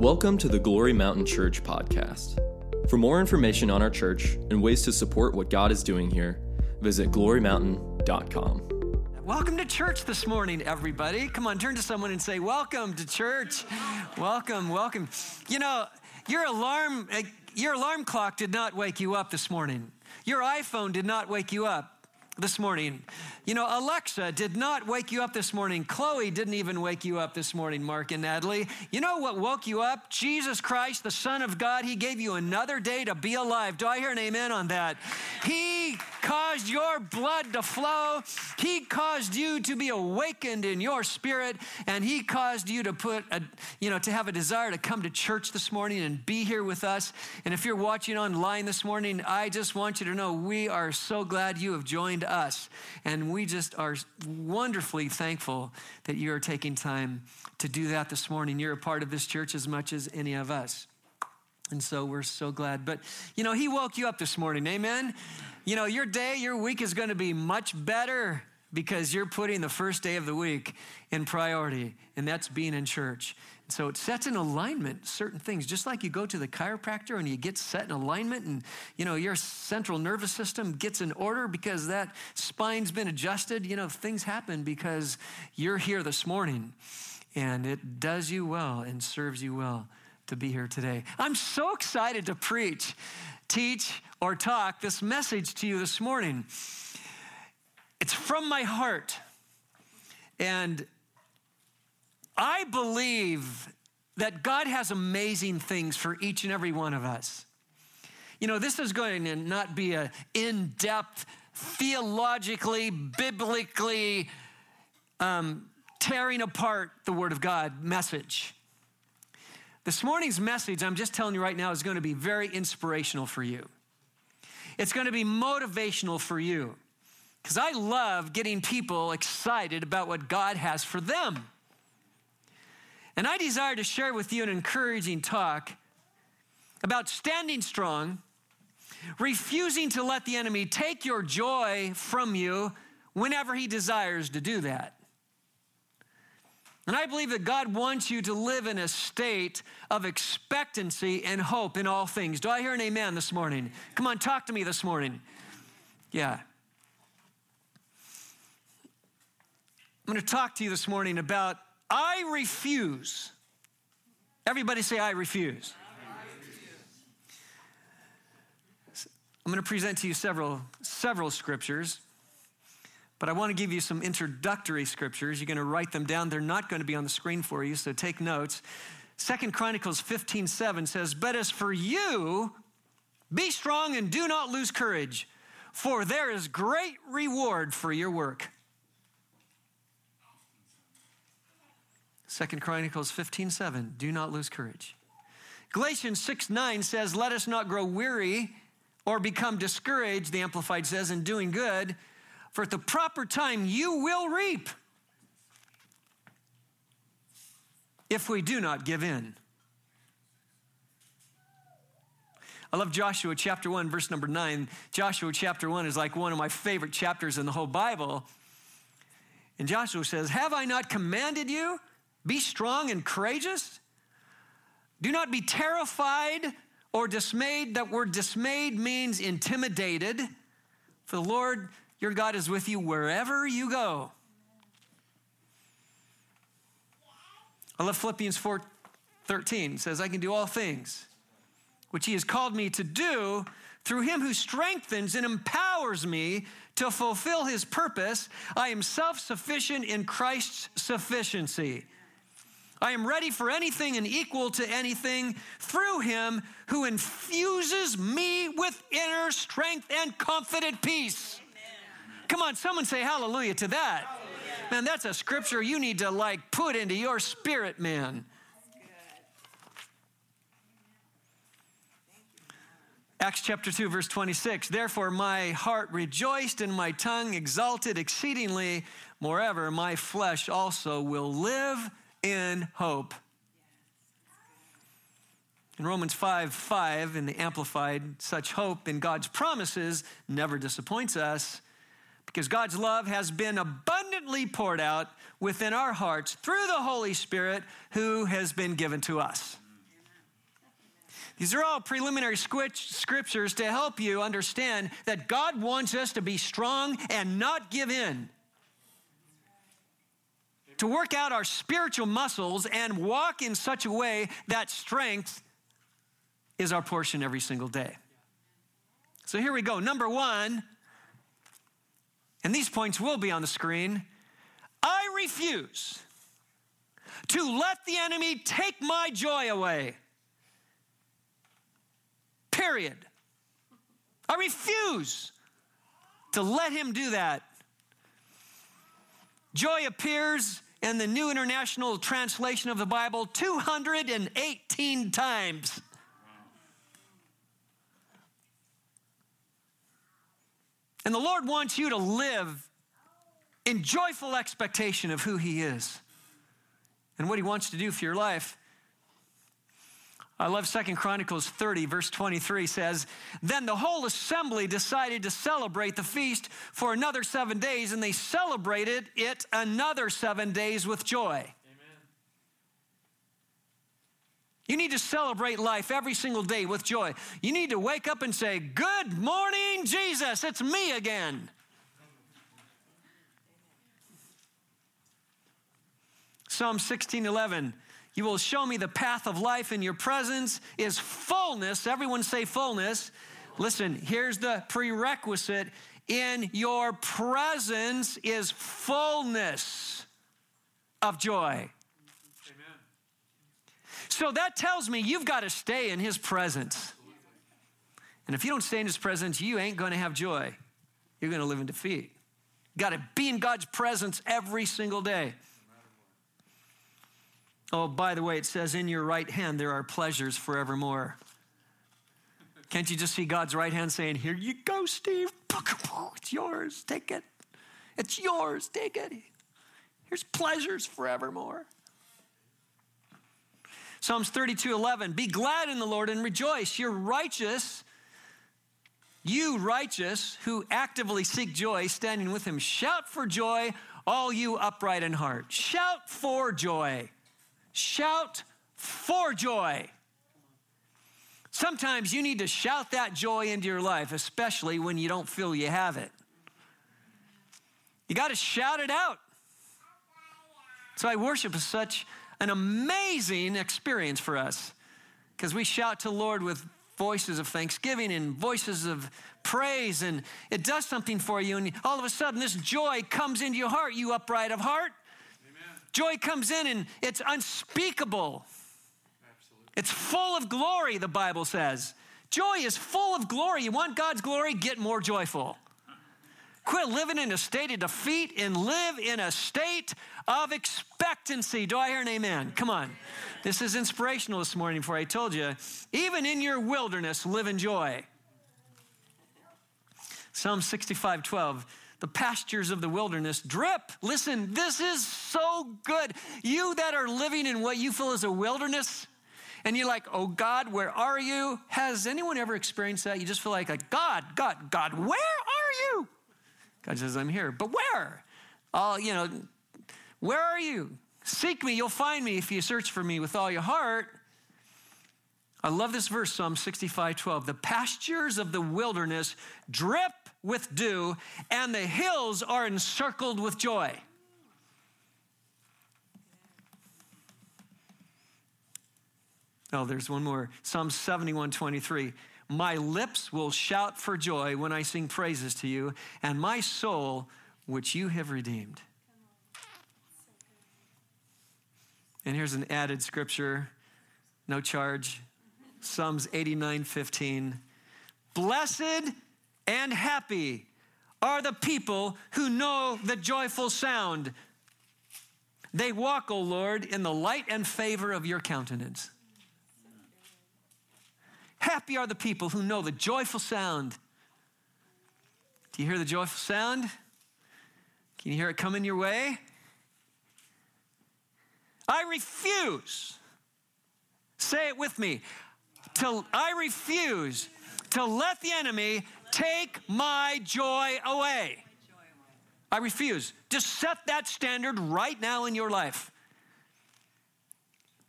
Welcome to the Glory Mountain Church podcast. For more information on our church and ways to support what God is doing here, visit glorymountain.com. Welcome to church this morning, everybody. Come on, turn to someone and say, Welcome to church. Welcome, welcome. You know, your alarm, eh, your alarm clock did not wake you up this morning. Your iPhone did not wake you up this morning. You know, Alexa did not wake you up this morning. Chloe didn't even wake you up this morning, Mark and Natalie. You know what woke you up? Jesus Christ, the Son of God. He gave you another day to be alive. Do I hear an amen on that? He caused your blood to flow. He caused you to be awakened in your spirit, and He caused you to put a, you know, to have a desire to come to church this morning and be here with us. And if you're watching online this morning, I just want you to know we are so glad you have joined us. And we just are wonderfully thankful that you are taking time to do that this morning. You're a part of this church as much as any of us. And so we're so glad. But, you know, he woke you up this morning. Amen. You know, your day, your week is going to be much better because you're putting the first day of the week in priority, and that's being in church. So it sets in alignment certain things, just like you go to the chiropractor and you get set in alignment, and you know your central nervous system gets in order because that spine's been adjusted. You know things happen because you're here this morning, and it does you well and serves you well to be here today. I'm so excited to preach, teach, or talk this message to you this morning. It's from my heart. And I believe that God has amazing things for each and every one of us. You know, this is going to not be an in depth, theologically, biblically um, tearing apart the Word of God message. This morning's message, I'm just telling you right now, is going to be very inspirational for you. It's going to be motivational for you because I love getting people excited about what God has for them. And I desire to share with you an encouraging talk about standing strong, refusing to let the enemy take your joy from you whenever he desires to do that. And I believe that God wants you to live in a state of expectancy and hope in all things. Do I hear an amen this morning? Come on, talk to me this morning. Yeah. I'm going to talk to you this morning about I refuse. Everybody say, I refuse. I'm going to present to you several, several scriptures. But I want to give you some introductory scriptures. You're going to write them down. They're not going to be on the screen for you, so take notes. Second Chronicles 15 7 says, But as for you, be strong and do not lose courage, for there is great reward for your work. Second Chronicles 15 7, do not lose courage. Galatians 6 9 says, Let us not grow weary or become discouraged, the Amplified says, in doing good for at the proper time you will reap if we do not give in. I love Joshua chapter 1, verse number 9. Joshua chapter 1 is like one of my favorite chapters in the whole Bible. And Joshua says, Have I not commanded you? Be strong and courageous. Do not be terrified or dismayed. That word dismayed means intimidated. For the Lord your God is with you wherever you go. I love Philippians 4 13 says, I can do all things which he has called me to do through him who strengthens and empowers me to fulfill his purpose. I am self sufficient in Christ's sufficiency. I am ready for anything and equal to anything through him who infuses me with inner strength and confident peace. Come on, someone say hallelujah to that. Hallelujah. Man, that's a scripture you need to like put into your spirit, man. Acts chapter 2, verse 26. Therefore, my heart rejoiced and my tongue exalted exceedingly. Moreover, my flesh also will live in hope. In Romans 5 5, in the Amplified, such hope in God's promises never disappoints us because God's love has been abundantly poured out within our hearts through the Holy Spirit who has been given to us. These are all preliminary scriptures to help you understand that God wants us to be strong and not give in. To work out our spiritual muscles and walk in such a way that strength is our portion every single day. So here we go. Number one, and these points will be on the screen. I refuse to let the enemy take my joy away. Period. I refuse to let him do that. Joy appears in the New International Translation of the Bible 218 times. And the Lord wants you to live in joyful expectation of who He is and what He wants to do for your life. I love Second Chronicles 30, verse 23 says, Then the whole assembly decided to celebrate the feast for another seven days, and they celebrated it another seven days with joy. Amen. You need to celebrate life every single day with joy. You need to wake up and say, Good morning, Jesus, it's me again. Psalm 16 11. You will show me the path of life, and your presence is fullness. Everyone say fullness. Listen, here's the prerequisite in your presence is fullness of joy. Amen. So that tells me you've got to stay in his presence. And if you don't stay in his presence, you ain't going to have joy. You're going to live in defeat. Got to be in God's presence every single day. Oh, by the way, it says, In your right hand there are pleasures forevermore. Can't you just see God's right hand saying, Here you go, Steve. It's yours. Take it. It's yours. Take it. Here's pleasures forevermore. Psalms 32 11. Be glad in the Lord and rejoice. You're righteous. You righteous who actively seek joy, standing with him. Shout for joy, all you upright in heart. Shout for joy. Shout for joy. Sometimes you need to shout that joy into your life, especially when you don't feel you have it. You got to shout it out. So I worship is such an amazing experience for us because we shout to Lord with voices of thanksgiving and voices of praise, and it does something for you. And all of a sudden, this joy comes into your heart, you upright of heart. Joy comes in and it's unspeakable. Absolutely. It's full of glory, the Bible says. Joy is full of glory. You want God's glory? Get more joyful. Quit living in a state of defeat and live in a state of expectancy. Do I hear an amen? Come on. This is inspirational this morning, for I told you, even in your wilderness, live in joy. Psalm 65 12 the pastures of the wilderness drip. Listen, this is so good. You that are living in what you feel is a wilderness, and you're like, oh God, where are you? Has anyone ever experienced that? You just feel like, like God, God, God, where are you? God says, I'm here. But where? Oh, you know, where are you? Seek me, you'll find me if you search for me with all your heart. I love this verse, Psalm 65 12. The pastures of the wilderness drip with dew, and the hills are encircled with joy. Oh, there's one more. Psalm 71 23. My lips will shout for joy when I sing praises to you, and my soul, which you have redeemed. And here's an added scripture, no charge. Psalms 89 15. Blessed and happy are the people who know the joyful sound. They walk, O Lord, in the light and favor of your countenance. Happy are the people who know the joyful sound. Do you hear the joyful sound? Can you hear it coming your way? I refuse. Say it with me. Till I refuse to let the enemy take my joy away. I refuse. Just set that standard right now in your life.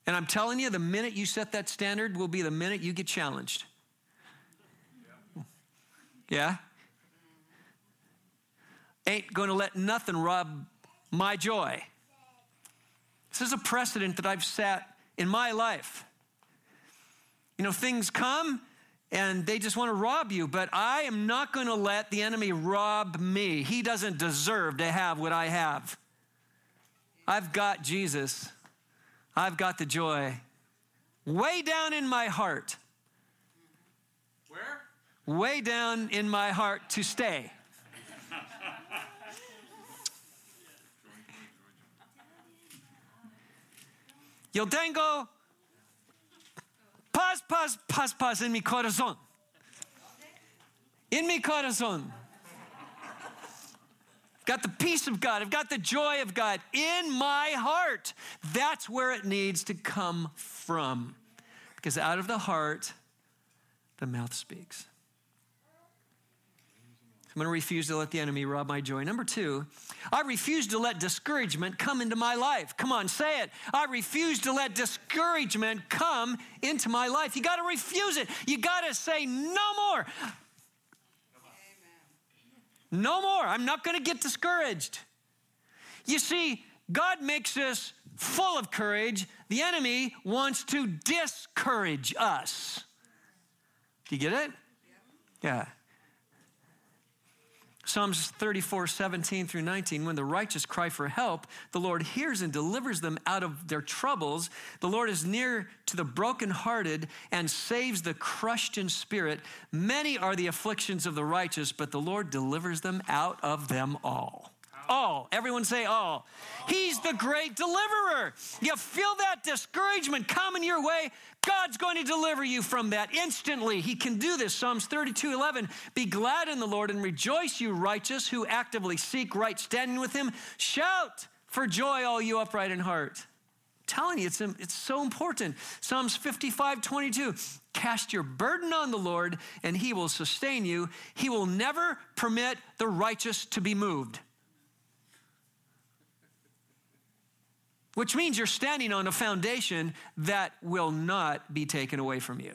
And I'm telling you, the minute you set that standard will be the minute you get challenged. Yeah? Ain't going to let nothing rob my joy. This is a precedent that I've set in my life. You know, things come and they just want to rob you, but I am not going to let the enemy rob me. He doesn't deserve to have what I have. I've got Jesus, I've got the joy way down in my heart. Where? Way down in my heart to stay. Yo tengo paz, paz, paz, paz en mi corazón. In mi corazón. I've got the peace of God. I've got the joy of God in my heart. That's where it needs to come from. Because out of the heart, the mouth speaks. I'm going to refuse to let the enemy rob my joy. Number two, I refuse to let discouragement come into my life. Come on, say it. I refuse to let discouragement come into my life. You got to refuse it. You got to say, no more. No more. I'm not going to get discouraged. You see, God makes us full of courage. The enemy wants to discourage us. Do you get it? Yeah. Psalms 34, 17 through 19. When the righteous cry for help, the Lord hears and delivers them out of their troubles. The Lord is near to the brokenhearted and saves the crushed in spirit. Many are the afflictions of the righteous, but the Lord delivers them out of them all. All. Everyone say all. He's the great deliverer. You feel that discouragement coming your way? God's going to deliver you from that instantly. He can do this. Psalms 32 11. Be glad in the Lord and rejoice, you righteous who actively seek right standing with Him. Shout for joy, all you upright in heart. I'm telling you, it's, it's so important. Psalms 55 22. Cast your burden on the Lord, and He will sustain you. He will never permit the righteous to be moved. Which means you're standing on a foundation that will not be taken away from you.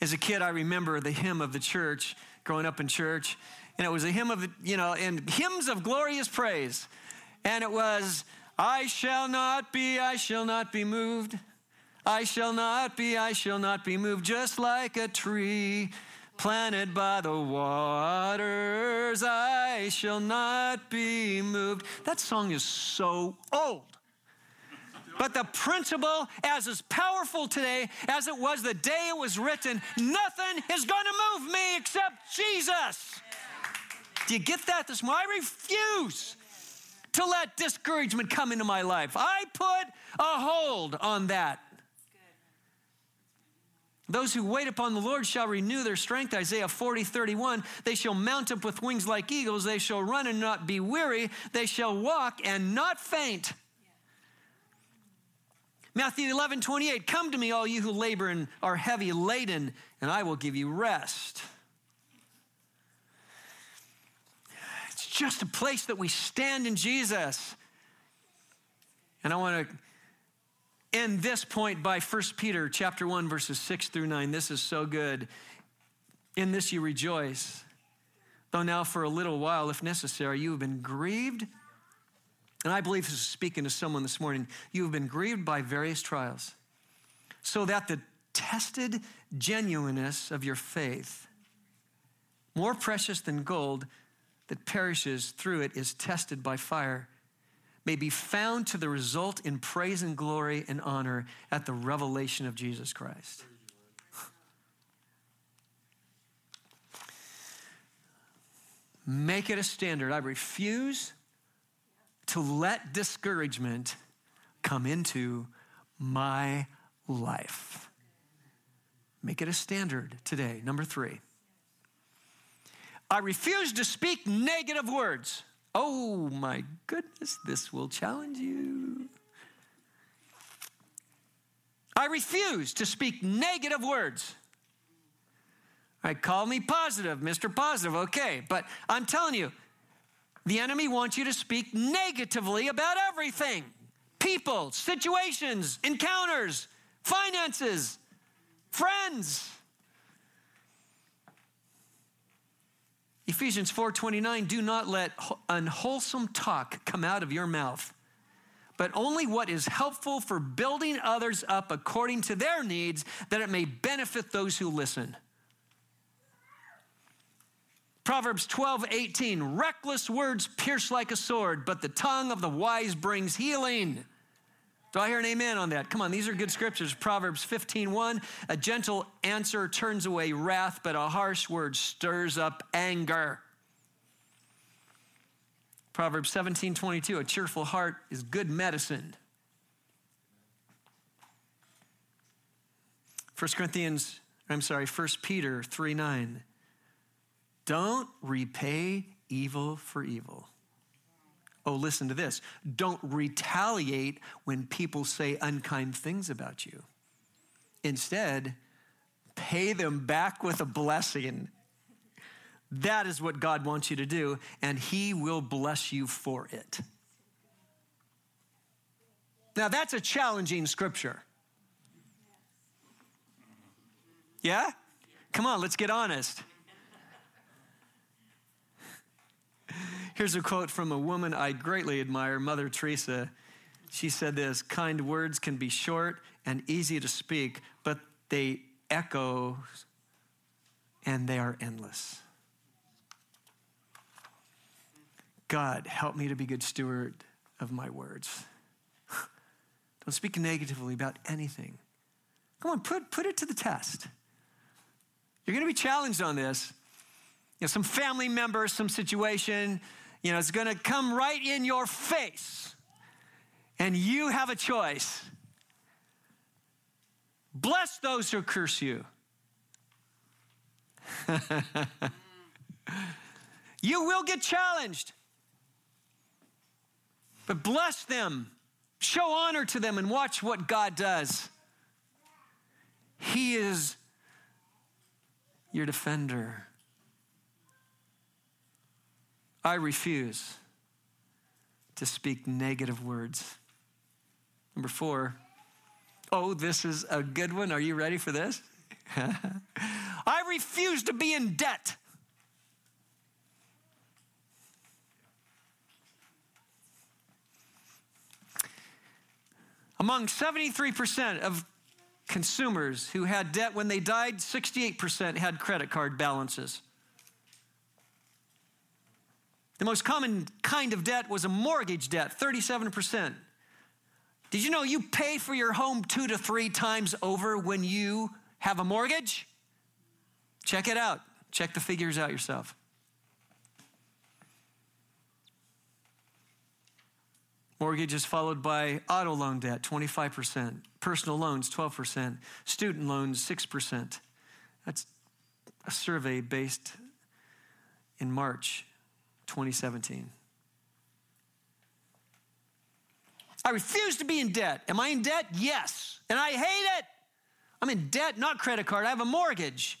As a kid, I remember the hymn of the church, growing up in church, and it was a hymn of, you know, and hymns of glorious praise. And it was, I shall not be, I shall not be moved. I shall not be, I shall not be moved, just like a tree planted by the waters, I shall not be moved. That song is so old. But the principle, as is powerful today as it was the day it was written, nothing is going to move me except Jesus. Do you get that this morning? I refuse to let discouragement come into my life. I put a hold on that. Those who wait upon the Lord shall renew their strength. Isaiah 40, 31. They shall mount up with wings like eagles. They shall run and not be weary. They shall walk and not faint. Matthew 11, 28. Come to me, all you who labor and are heavy laden, and I will give you rest. It's just a place that we stand in Jesus. And I want to end this point by 1 Peter chapter 1 verses 6 through 9. This is so good. In this you rejoice, though now for a little while if necessary you have been grieved. And I believe this is speaking to someone this morning. You have been grieved by various trials, so that the tested genuineness of your faith, more precious than gold that perishes through it, is tested by fire may be found to the result in praise and glory and honor at the revelation of Jesus Christ. Make it a standard. I refuse to let discouragement come into my life. Make it a standard today. Number three. I refuse to speak negative words. Oh my goodness, this will challenge you. I refuse to speak negative words. I call me positive, Mr. Positive, okay. But I'm telling you, The enemy wants you to speak negatively about everything people, situations, encounters, finances, friends. Ephesians 4:29 do not let unwholesome talk come out of your mouth but only what is helpful for building others up according to their needs that it may benefit those who listen. Proverbs 12, 18. Reckless words pierce like a sword, but the tongue of the wise brings healing. Do I hear an amen on that? Come on, these are good scriptures. Proverbs 15, 1. A gentle answer turns away wrath, but a harsh word stirs up anger. Proverbs 17, 22. A cheerful heart is good medicine. 1 Corinthians, I'm sorry, 1 Peter 3, 9. Don't repay evil for evil. Oh, listen to this. Don't retaliate when people say unkind things about you. Instead, pay them back with a blessing. That is what God wants you to do, and He will bless you for it. Now, that's a challenging scripture. Yeah? Come on, let's get honest. Here's a quote from a woman I greatly admire, Mother Teresa. She said this kind words can be short and easy to speak, but they echo and they are endless. God, help me to be good steward of my words. Don't speak negatively about anything. Come on, put, put it to the test. You're going to be challenged on this. You know, some family member, some situation, you know, it's going to come right in your face. And you have a choice. Bless those who curse you. you will get challenged. But bless them, show honor to them, and watch what God does. He is your defender. I refuse to speak negative words. Number four, oh, this is a good one. Are you ready for this? I refuse to be in debt. Among 73% of consumers who had debt when they died, 68% had credit card balances. The most common kind of debt was a mortgage debt, 37%. Did you know you pay for your home two to three times over when you have a mortgage? Check it out. Check the figures out yourself. Mortgage is followed by auto loan debt, 25%, personal loans, 12%, student loans, 6%. That's a survey based in March 2017. I refuse to be in debt. Am I in debt? Yes. And I hate it. I'm in debt, not credit card. I have a mortgage.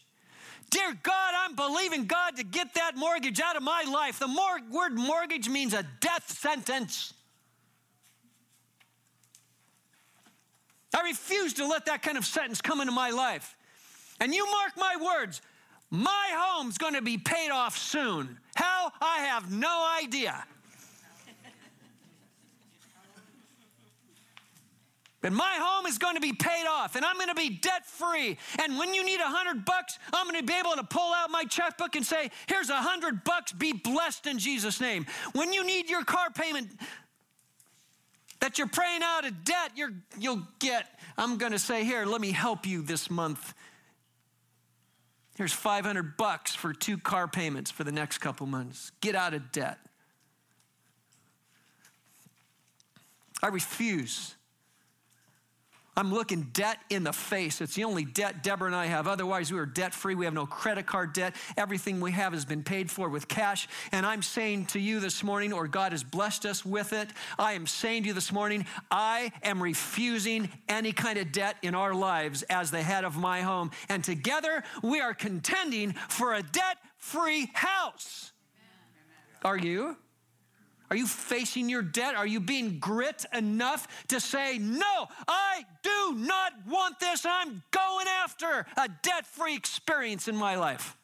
Dear God, I'm believing God to get that mortgage out of my life. The mor- word mortgage means a death sentence. I refuse to let that kind of sentence come into my life. And you mark my words, my home's going to be paid off soon. How? I have no idea. But my home is going to be paid off and I'm going to be debt free. And when you need a hundred bucks, I'm going to be able to pull out my checkbook and say, here's a hundred bucks, be blessed in Jesus' name. When you need your car payment that you're praying out of debt, you're, you will get, I'm going to say, here, let me help you this month Here's 500 bucks for two car payments for the next couple months. Get out of debt. I refuse I'm looking debt in the face. It's the only debt Deborah and I have. Otherwise, we are debt free. We have no credit card debt. Everything we have has been paid for with cash. And I'm saying to you this morning, or God has blessed us with it, I am saying to you this morning, I am refusing any kind of debt in our lives as the head of my home. And together, we are contending for a debt free house. Are you? Are you facing your debt? Are you being grit enough to say, No, I do not want this. I'm going after a debt free experience in my life?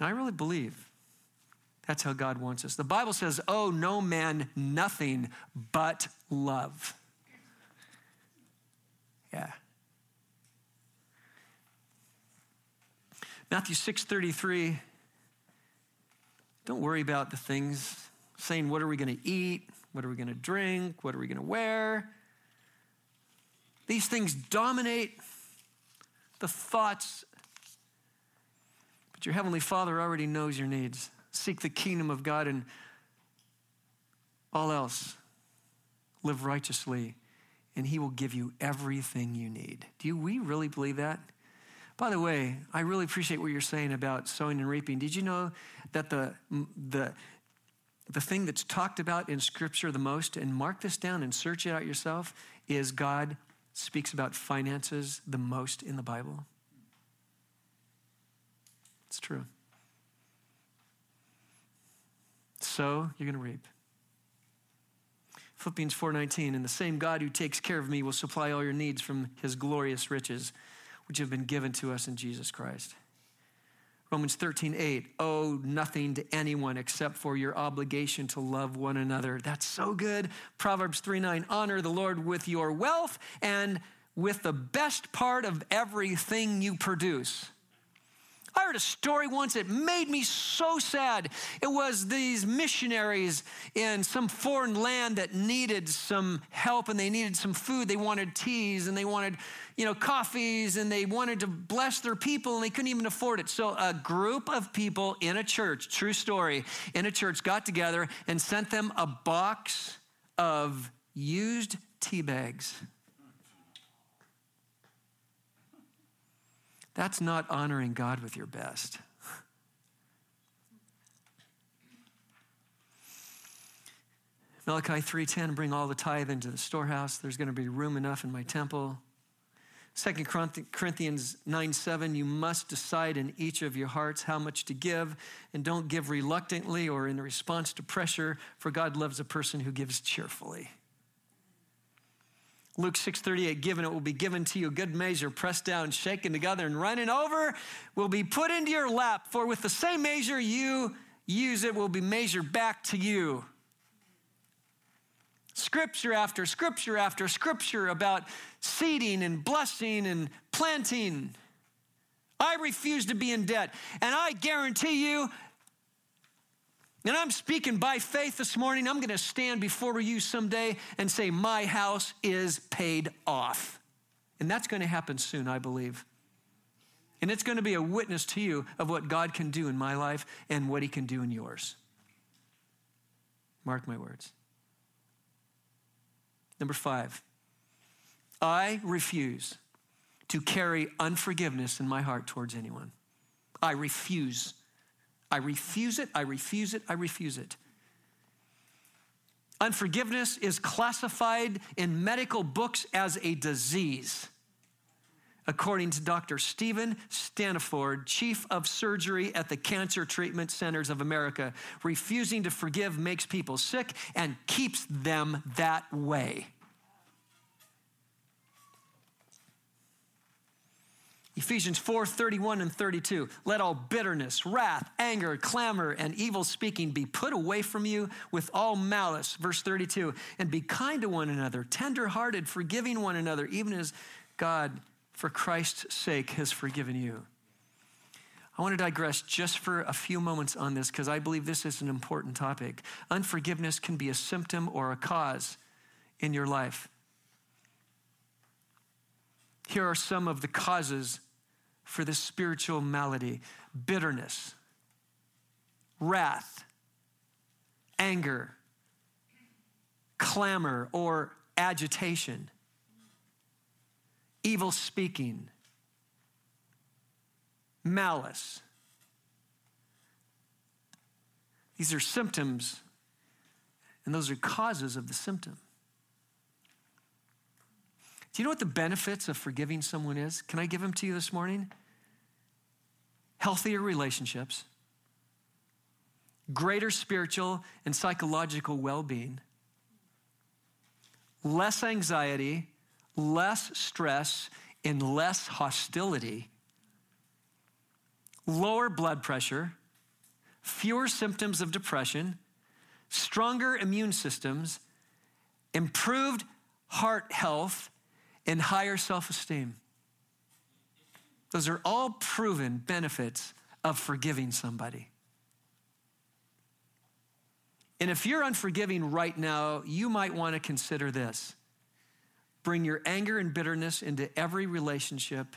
I really believe that's how God wants us. The Bible says, Oh, no man nothing but love. Yeah. Matthew 6:33 Don't worry about the things saying what are we going to eat? What are we going to drink? What are we going to wear? These things dominate the thoughts. But your heavenly Father already knows your needs. Seek the kingdom of God and all else. Live righteously and he will give you everything you need. Do we really believe that? By the way, I really appreciate what you're saying about sowing and reaping. Did you know that the, the, the thing that's talked about in Scripture the most, and mark this down and search it out yourself, is God speaks about finances the most in the Bible? It's true. So you're going to reap. Philippians 4:19 and the same God who takes care of me will supply all your needs from his glorious riches which have been given to us in Jesus Christ. Romans 13, 8, owe nothing to anyone except for your obligation to love one another. That's so good. Proverbs 3, 9, honor the Lord with your wealth and with the best part of everything you produce. I heard a story once that made me so sad. It was these missionaries in some foreign land that needed some help and they needed some food. They wanted teas and they wanted, you know, coffees and they wanted to bless their people and they couldn't even afford it. So a group of people in a church, true story, in a church got together and sent them a box of used tea bags. That's not honoring God with your best. Malachi 3:10 bring all the tithe into the storehouse there's going to be room enough in my temple. 2 Corinthians 9 7, you must decide in each of your hearts how much to give, and don't give reluctantly or in response to pressure, for God loves a person who gives cheerfully. Luke 6:38 given it will be given to you good measure pressed down shaken together and running over will be put into your lap for with the same measure you use it will be measured back to you. Scripture after scripture after scripture about seeding and blessing and planting. I refuse to be in debt and I guarantee you and I'm speaking by faith this morning. I'm going to stand before you someday and say, My house is paid off. And that's going to happen soon, I believe. And it's going to be a witness to you of what God can do in my life and what He can do in yours. Mark my words. Number five, I refuse to carry unforgiveness in my heart towards anyone. I refuse I refuse it, I refuse it, I refuse it. Unforgiveness is classified in medical books as a disease. According to Dr. Steven Standiford, chief of surgery at the Cancer Treatment Centers of America, refusing to forgive makes people sick and keeps them that way. Ephesians 4 31 and 32. Let all bitterness, wrath, anger, clamor, and evil speaking be put away from you with all malice. Verse 32. And be kind to one another, tenderhearted, forgiving one another, even as God, for Christ's sake, has forgiven you. I want to digress just for a few moments on this because I believe this is an important topic. Unforgiveness can be a symptom or a cause in your life. Here are some of the causes for this spiritual malady bitterness, wrath, anger, clamor or agitation, evil speaking, malice. These are symptoms, and those are causes of the symptom. Do you know what the benefits of forgiving someone is? Can I give them to you this morning? Healthier relationships, greater spiritual and psychological well being, less anxiety, less stress, and less hostility, lower blood pressure, fewer symptoms of depression, stronger immune systems, improved heart health, and higher self esteem. Those are all proven benefits of forgiving somebody. And if you're unforgiving right now, you might want to consider this. Bring your anger and bitterness into every relationship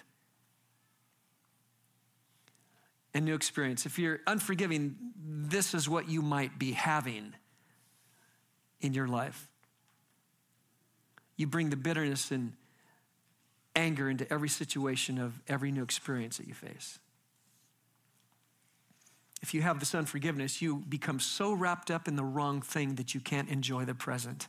and new experience. If you're unforgiving, this is what you might be having in your life. You bring the bitterness and anger into every situation of every new experience that you face. If you have this unforgiveness, you become so wrapped up in the wrong thing that you can't enjoy the present.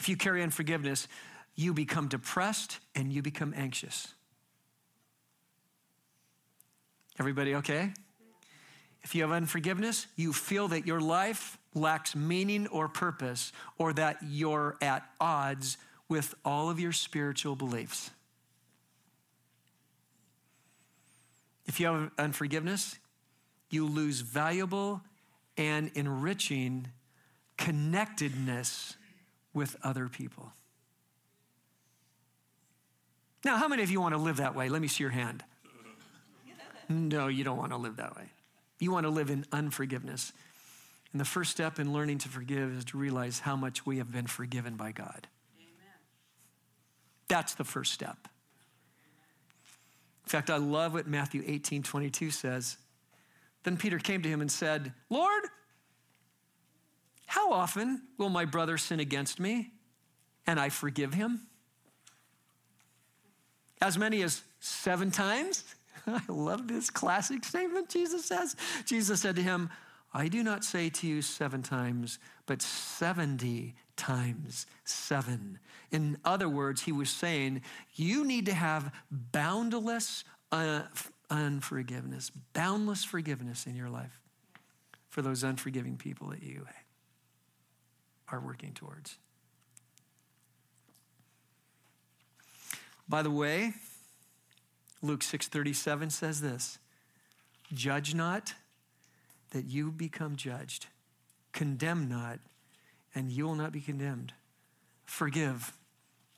If you carry unforgiveness, you become depressed and you become anxious. Everybody okay? If you have unforgiveness, you feel that your life lacks meaning or purpose, or that you're at odds with all of your spiritual beliefs. If you have unforgiveness, you lose valuable and enriching connectedness with other people. Now, how many of you want to live that way? Let me see your hand. No, you don't want to live that way. You want to live in unforgiveness. And the first step in learning to forgive is to realize how much we have been forgiven by God. Amen. That's the first step. In fact, I love what Matthew 18 22 says. Then Peter came to him and said, Lord, how often will my brother sin against me and I forgive him? As many as seven times? I love this classic statement Jesus says. Jesus said to him, I do not say to you seven times, but 70 times seven. In other words, he was saying, you need to have boundless uh, unforgiveness, boundless forgiveness in your life for those unforgiving people that you are working towards. By the way, Luke 6:37 says this, judge not that you become judged. Condemn not and you will not be condemned. Forgive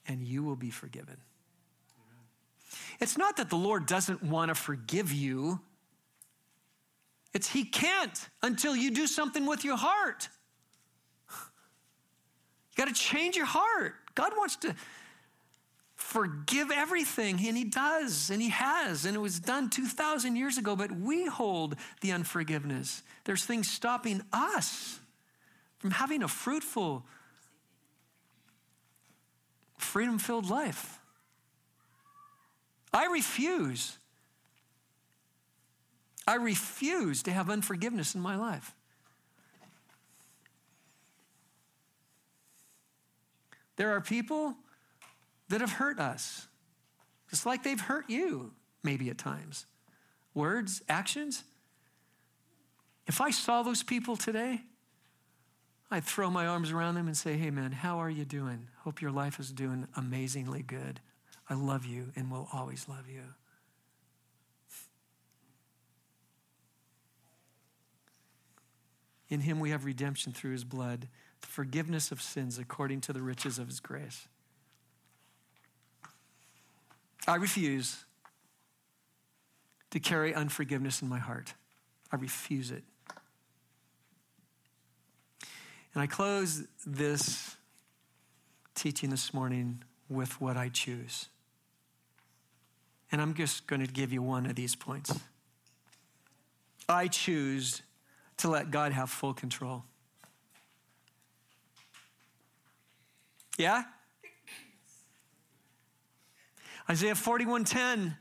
and you will be forgiven. It's not that the Lord doesn't want to forgive you. It's He can't until you do something with your heart. You got to change your heart. God wants to forgive everything, and He does, and He has, and it was done 2,000 years ago, but we hold the unforgiveness. There's things stopping us from having a fruitful, freedom filled life. I refuse. I refuse to have unforgiveness in my life. There are people that have hurt us, just like they've hurt you, maybe at times. Words, actions. If I saw those people today, I'd throw my arms around them and say, Hey, man, how are you doing? Hope your life is doing amazingly good. I love you and will always love you. In him we have redemption through his blood, forgiveness of sins according to the riches of his grace. I refuse to carry unforgiveness in my heart. I refuse it. And I close this teaching this morning with what I choose. And I'm just going to give you one of these points. I choose to let God have full control. Yeah? Isaiah 41:10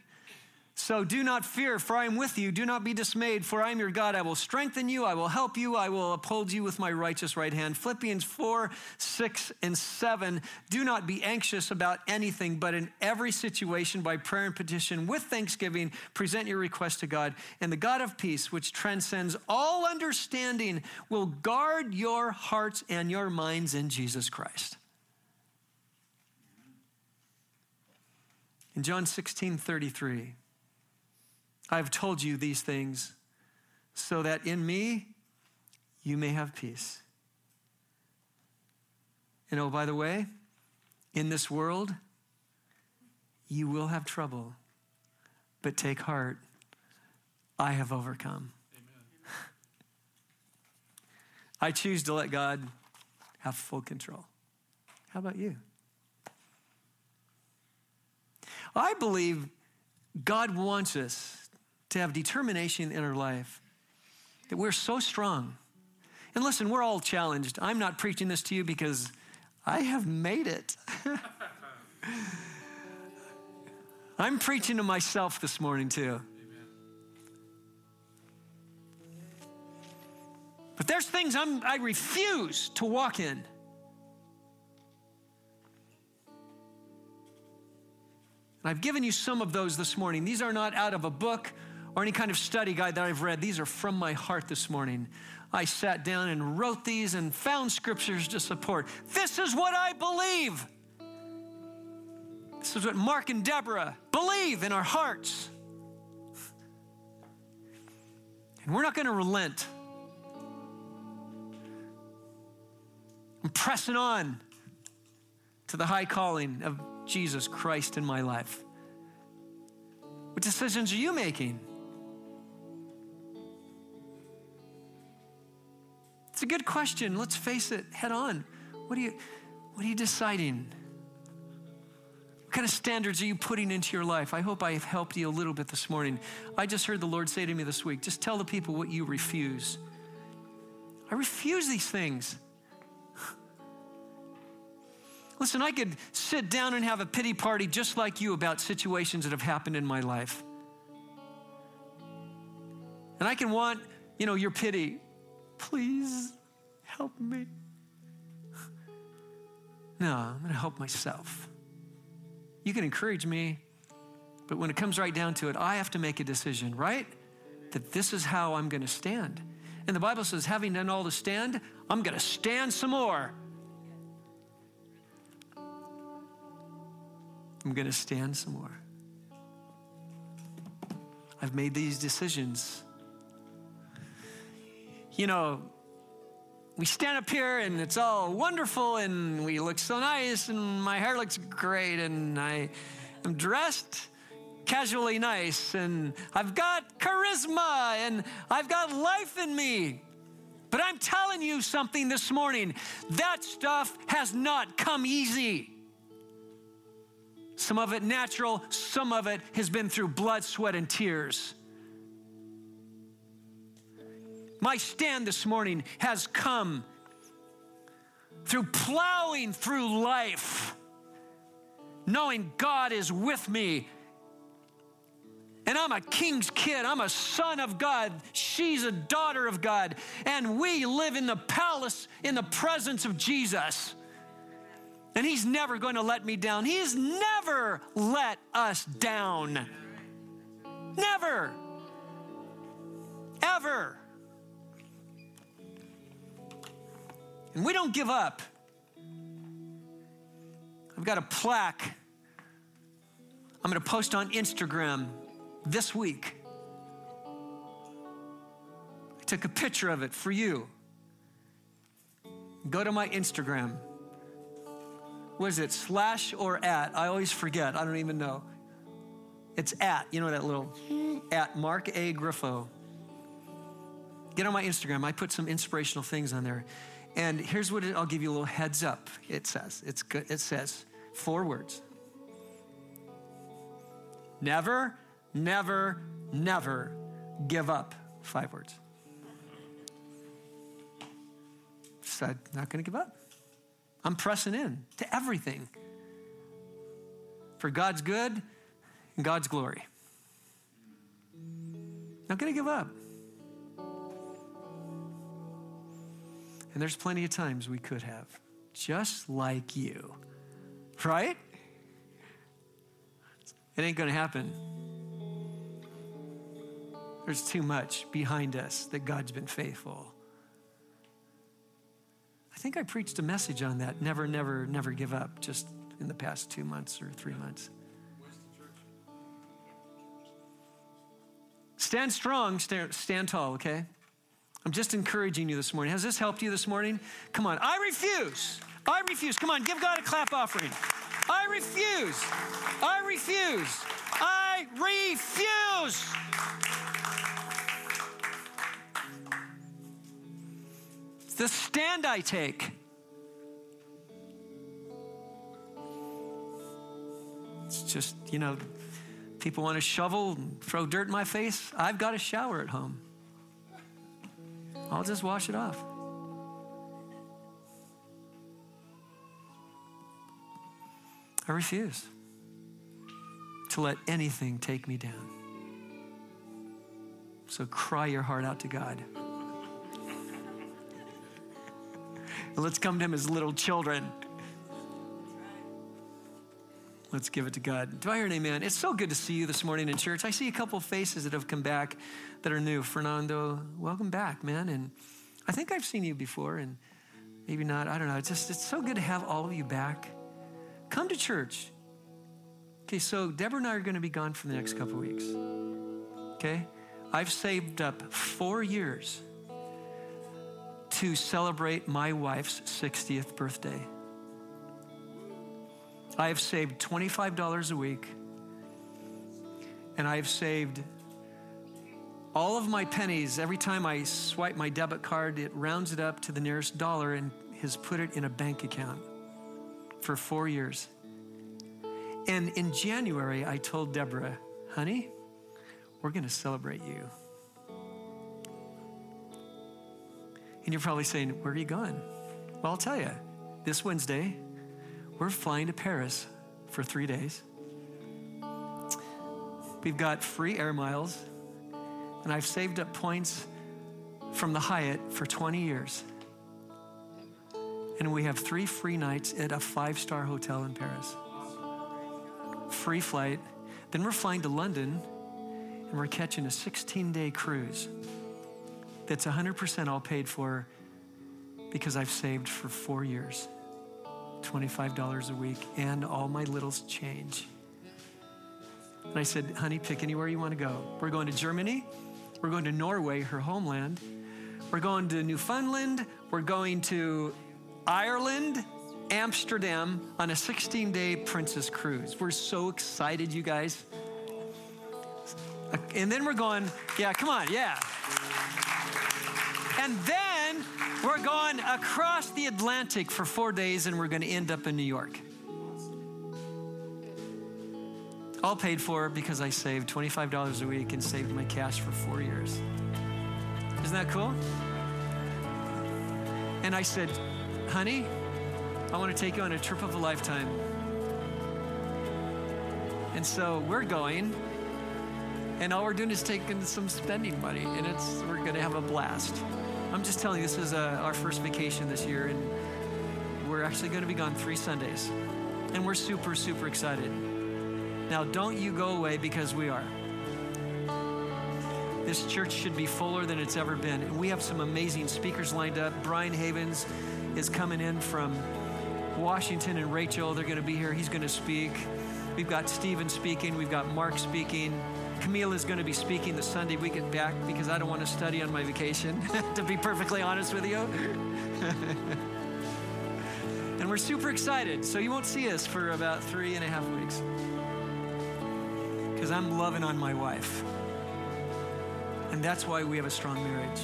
So do not fear, for I am with you. Do not be dismayed, for I am your God. I will strengthen you. I will help you. I will uphold you with my righteous right hand. Philippians 4, 6, and 7. Do not be anxious about anything, but in every situation, by prayer and petition, with thanksgiving, present your request to God. And the God of peace, which transcends all understanding, will guard your hearts and your minds in Jesus Christ. In John 16, 33. I have told you these things so that in me you may have peace. And oh, by the way, in this world, you will have trouble, but take heart. I have overcome. Amen. I choose to let God have full control. How about you? I believe God wants us to have determination in our life that we're so strong. And listen, we're all challenged. I'm not preaching this to you because I have made it. I'm preaching to myself this morning too. But there's things I'm, I refuse to walk in. And I've given you some of those this morning. These are not out of a book or any kind of study guide that I've read. These are from my heart this morning. I sat down and wrote these and found scriptures to support. This is what I believe. This is what Mark and Deborah believe in our hearts. And we're not going to relent. I'm pressing on to the high calling of Jesus Christ in my life. What decisions are you making? It's a good question. Let's face it head on. What are you, what are you deciding? What kind of standards are you putting into your life? I hope I have helped you a little bit this morning. I just heard the Lord say to me this week just tell the people what you refuse. I refuse these things. Listen, I could sit down and have a pity party just like you about situations that have happened in my life. And I can want, you know, your pity. Please help me. No, I'm going to help myself. You can encourage me, but when it comes right down to it, I have to make a decision, right? That this is how I'm going to stand. And the Bible says, having done all to stand, I'm going to stand some more. I'm going to stand some more. I've made these decisions you know, we stand up here and it's all wonderful and we look so nice and my hair looks great and I am dressed casually nice and I've got charisma and I've got life in me. But I'm telling you something this morning that stuff has not come easy. Some of it natural, some of it has been through blood, sweat, and tears. My stand this morning has come through plowing through life, knowing God is with me. And I'm a king's kid. I'm a son of God. She's a daughter of God. And we live in the palace in the presence of Jesus. And He's never going to let me down. He has never let us down. Never. Ever. And we don't give up. I've got a plaque I'm going to post on Instagram this week. I took a picture of it for you. Go to my Instagram. Was it slash or at? I always forget. I don't even know. It's at, you know that little at Mark A. Griffo. Get on my Instagram. I put some inspirational things on there. And here's what it, I'll give you a little heads up. It says, it's good. It says four words. Never, never, never give up. Five words. Said, not going to give up. I'm pressing in to everything for God's good and God's glory. Not going to give up. And there's plenty of times we could have, just like you. Right? It ain't going to happen. There's too much behind us that God's been faithful. I think I preached a message on that never, never, never give up just in the past two months or three months. Stand strong, stand, stand tall, okay? I'm just encouraging you this morning. Has this helped you this morning? Come on. I refuse. I refuse. Come on, give God a clap offering. I refuse. I refuse. I refuse. The stand I take. It's just, you know, people want to shovel and throw dirt in my face. I've got a shower at home. I'll just wash it off. I refuse to let anything take me down. So cry your heart out to God. Let's come to Him as little children. Let's give it to God. Do I hear an amen? It's so good to see you this morning in church. I see a couple faces that have come back that are new. Fernando, welcome back, man. And I think I've seen you before, and maybe not. I don't know. It's just it's so good to have all of you back. Come to church. Okay, so Deborah and I are going to be gone for the next couple weeks. Okay? I've saved up four years to celebrate my wife's 60th birthday. I have saved $25 a week, and I have saved all of my pennies. Every time I swipe my debit card, it rounds it up to the nearest dollar and has put it in a bank account for four years. And in January, I told Deborah, honey, we're going to celebrate you. And you're probably saying, Where are you going? Well, I'll tell you, this Wednesday, we're flying to Paris for three days. We've got free air miles, and I've saved up points from the Hyatt for 20 years. And we have three free nights at a five star hotel in Paris. Free flight. Then we're flying to London, and we're catching a 16 day cruise that's 100% all paid for because I've saved for four years. $25 a week and all my little change. And I said, honey, pick anywhere you want to go. We're going to Germany. We're going to Norway, her homeland. We're going to Newfoundland. We're going to Ireland, Amsterdam on a 16 day princess cruise. We're so excited, you guys. And then we're going, yeah, come on, yeah. And then we're going across the Atlantic for four days and we're going to end up in New York. All paid for because I saved $25 a week and saved my cash for four years. Isn't that cool? And I said, honey, I want to take you on a trip of a lifetime. And so we're going, and all we're doing is taking some spending money, and it's we're going to have a blast. I'm just telling you, this is uh, our first vacation this year, and we're actually going to be gone three Sundays. And we're super, super excited. Now, don't you go away because we are. This church should be fuller than it's ever been. And we have some amazing speakers lined up. Brian Havens is coming in from Washington, and Rachel, they're going to be here. He's going to speak. We've got Steven speaking, we've got Mark speaking. Camille is going to be speaking the Sunday we get back because I don't want to study on my vacation, to be perfectly honest with you. and we're super excited. So you won't see us for about three and a half weeks because I'm loving on my wife. And that's why we have a strong marriage.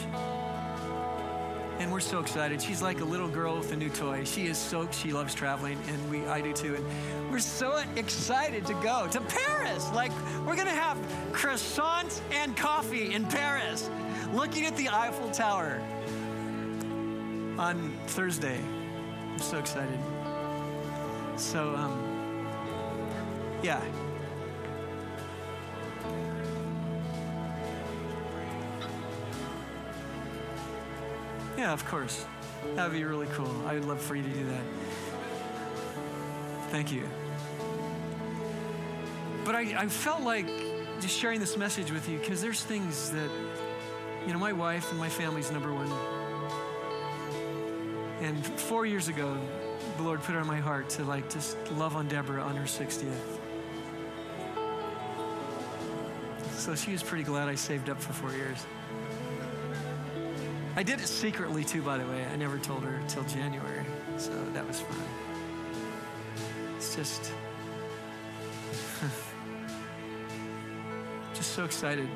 And we're so excited. She's like a little girl with a new toy. She is so, she loves traveling, and we, I do too. And we're so excited to go to Paris. Like, we're gonna have croissants and coffee in Paris, looking at the Eiffel Tower on Thursday. I'm so excited. So, um, yeah. Yeah, of course. That'd be really cool. I would love for you to do that. Thank you. But I, I felt like just sharing this message with you because there's things that, you know, my wife and my family's number one. And four years ago, the Lord put it on my heart to like just love on Deborah on her 60th. So she was pretty glad I saved up for four years. I did it secretly too, by the way. I never told her till January, so that was fun. It's just, just so excited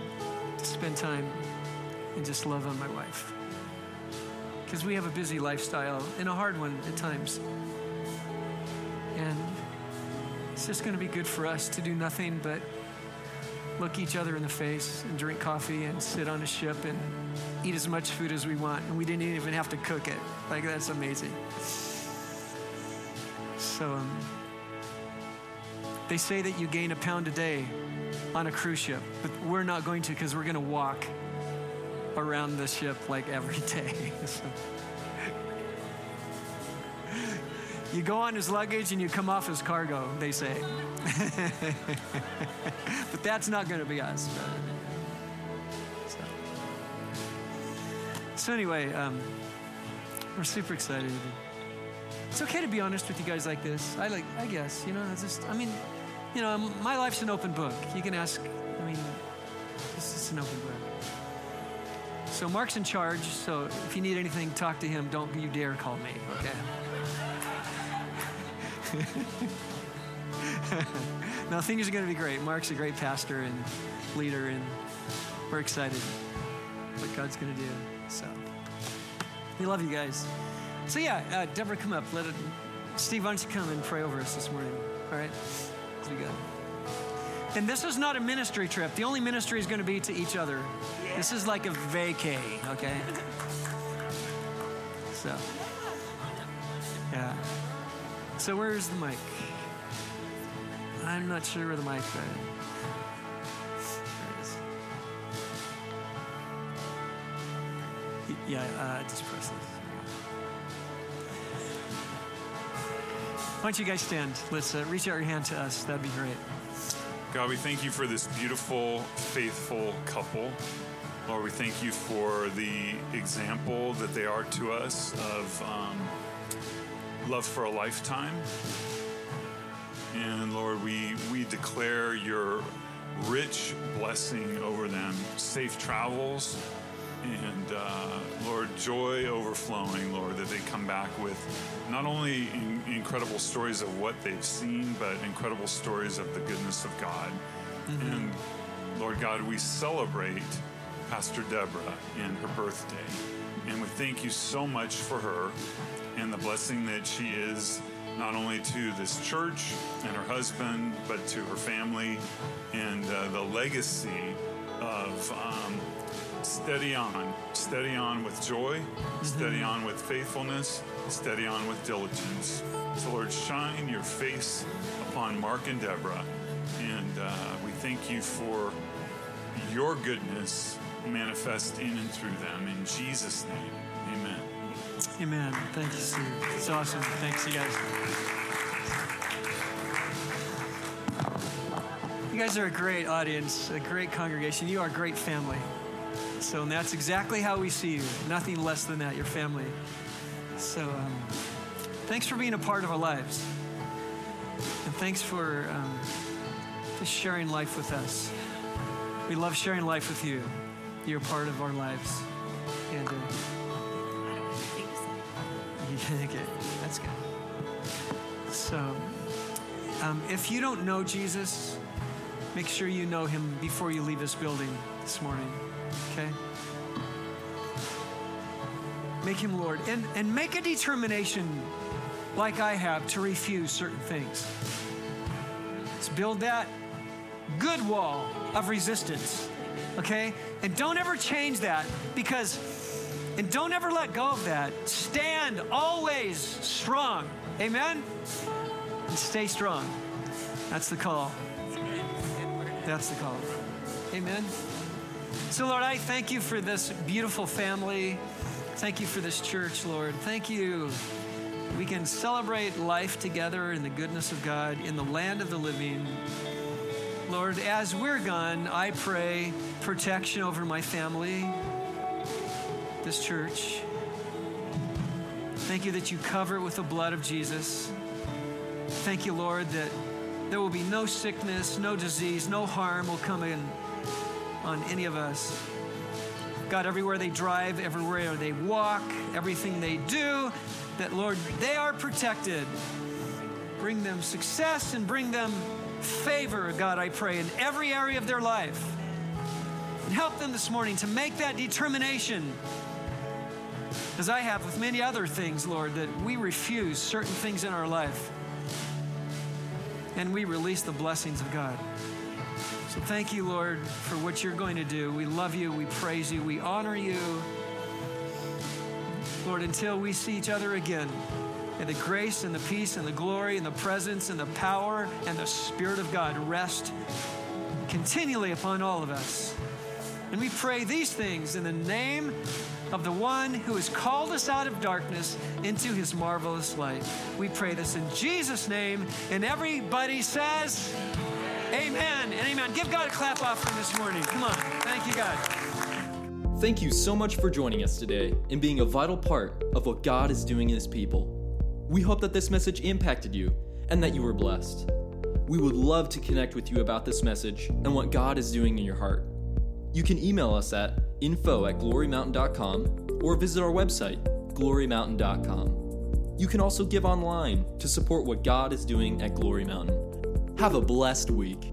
to spend time and just love on my wife. Because we have a busy lifestyle and a hard one at times. And it's just going to be good for us to do nothing but look each other in the face and drink coffee and sit on a ship and eat as much food as we want. And we didn't even have to cook it. Like, that's amazing. So, um, they say that you gain a pound a day on a cruise ship, but we're not going to because we're going to walk around the ship like every day. so. You go on his luggage and you come off his cargo, they say. but that's not going to be us. So, so anyway, um, we're super excited. It's okay to be honest with you guys like this. I like, I guess, you know, it's just, I mean, you know, my life's an open book. You can ask, I mean, this is an open book. So Mark's in charge, so if you need anything, talk to him. Don't you dare call me, okay? no, things are going to be great. Mark's a great pastor and leader, and we're excited what God's going to do. So, we love you guys. So, yeah, uh, Deborah, come up. Let it, Steve, why don't you come and pray over us this morning? All right? As we go. And this is not a ministry trip. The only ministry is going to be to each other. Yeah. This is like a vacay, okay? So. So where's the mic? I'm not sure where the mic is. Yeah, uh, just press this. Why don't you guys stand? Let's uh, reach out your hand to us. That'd be great. God, we thank you for this beautiful, faithful couple. Lord, we thank you for the example that they are to us of um, love for a lifetime. And Lord, we, we declare your rich blessing over them, safe travels, and uh, Lord, joy overflowing, Lord, that they come back with not only in, incredible stories of what they've seen, but incredible stories of the goodness of God. Mm-hmm. And Lord God, we celebrate Pastor Deborah and her birthday. And we thank you so much for her and the blessing that she is not only to this church and her husband, but to her family and uh, the legacy of um, steady on, steady on with joy, mm-hmm. steady on with faithfulness, steady on with diligence. So, Lord, shine your face upon Mark and Deborah. And uh, we thank you for your goodness manifest in and through them. In Jesus' name. Amen. Thank you, Steve. It's awesome. Thanks, you guys. You guys are a great audience, a great congregation. You are a great family. So, that's exactly how we see you. Nothing less than that, your family. So, um, thanks for being a part of our lives. And thanks for um, just sharing life with us. We love sharing life with you. You're a part of our lives. And, uh, okay, that's good. So, um, if you don't know Jesus, make sure you know him before you leave this building this morning, okay? Make him Lord. And, and make a determination, like I have, to refuse certain things. Let's build that good wall of resistance, okay? And don't ever change that because and don't ever let go of that. Stand always strong. Amen? And stay strong. That's the call. That's the call. Amen. So, Lord, I thank you for this beautiful family. Thank you for this church, Lord. Thank you. We can celebrate life together in the goodness of God in the land of the living. Lord, as we're gone, I pray protection over my family, church. Thank you that you cover it with the blood of Jesus. Thank you, Lord, that there will be no sickness, no disease, no harm will come in on any of us. God, everywhere they drive, everywhere they walk, everything they do, that, Lord, they are protected. Bring them success and bring them favor, God, I pray, in every area of their life. And help them this morning to make that determination, as I have with many other things, Lord, that we refuse certain things in our life and we release the blessings of God. So thank you, Lord, for what you're going to do. We love you, we praise you, we honor you. Lord, until we see each other again, and the grace and the peace and the glory and the presence and the power and the Spirit of God rest continually upon all of us. And we pray these things in the name of the one who has called us out of darkness into his marvelous light. We pray this in Jesus' name. And everybody says, Amen and amen. Give God a clap offering this morning. Come on. Thank you, God. Thank you so much for joining us today and being a vital part of what God is doing in His people. We hope that this message impacted you and that you were blessed. We would love to connect with you about this message and what God is doing in your heart. You can email us at info at glorymountain.com or visit our website, glorymountain.com. You can also give online to support what God is doing at Glory Mountain. Have a blessed week.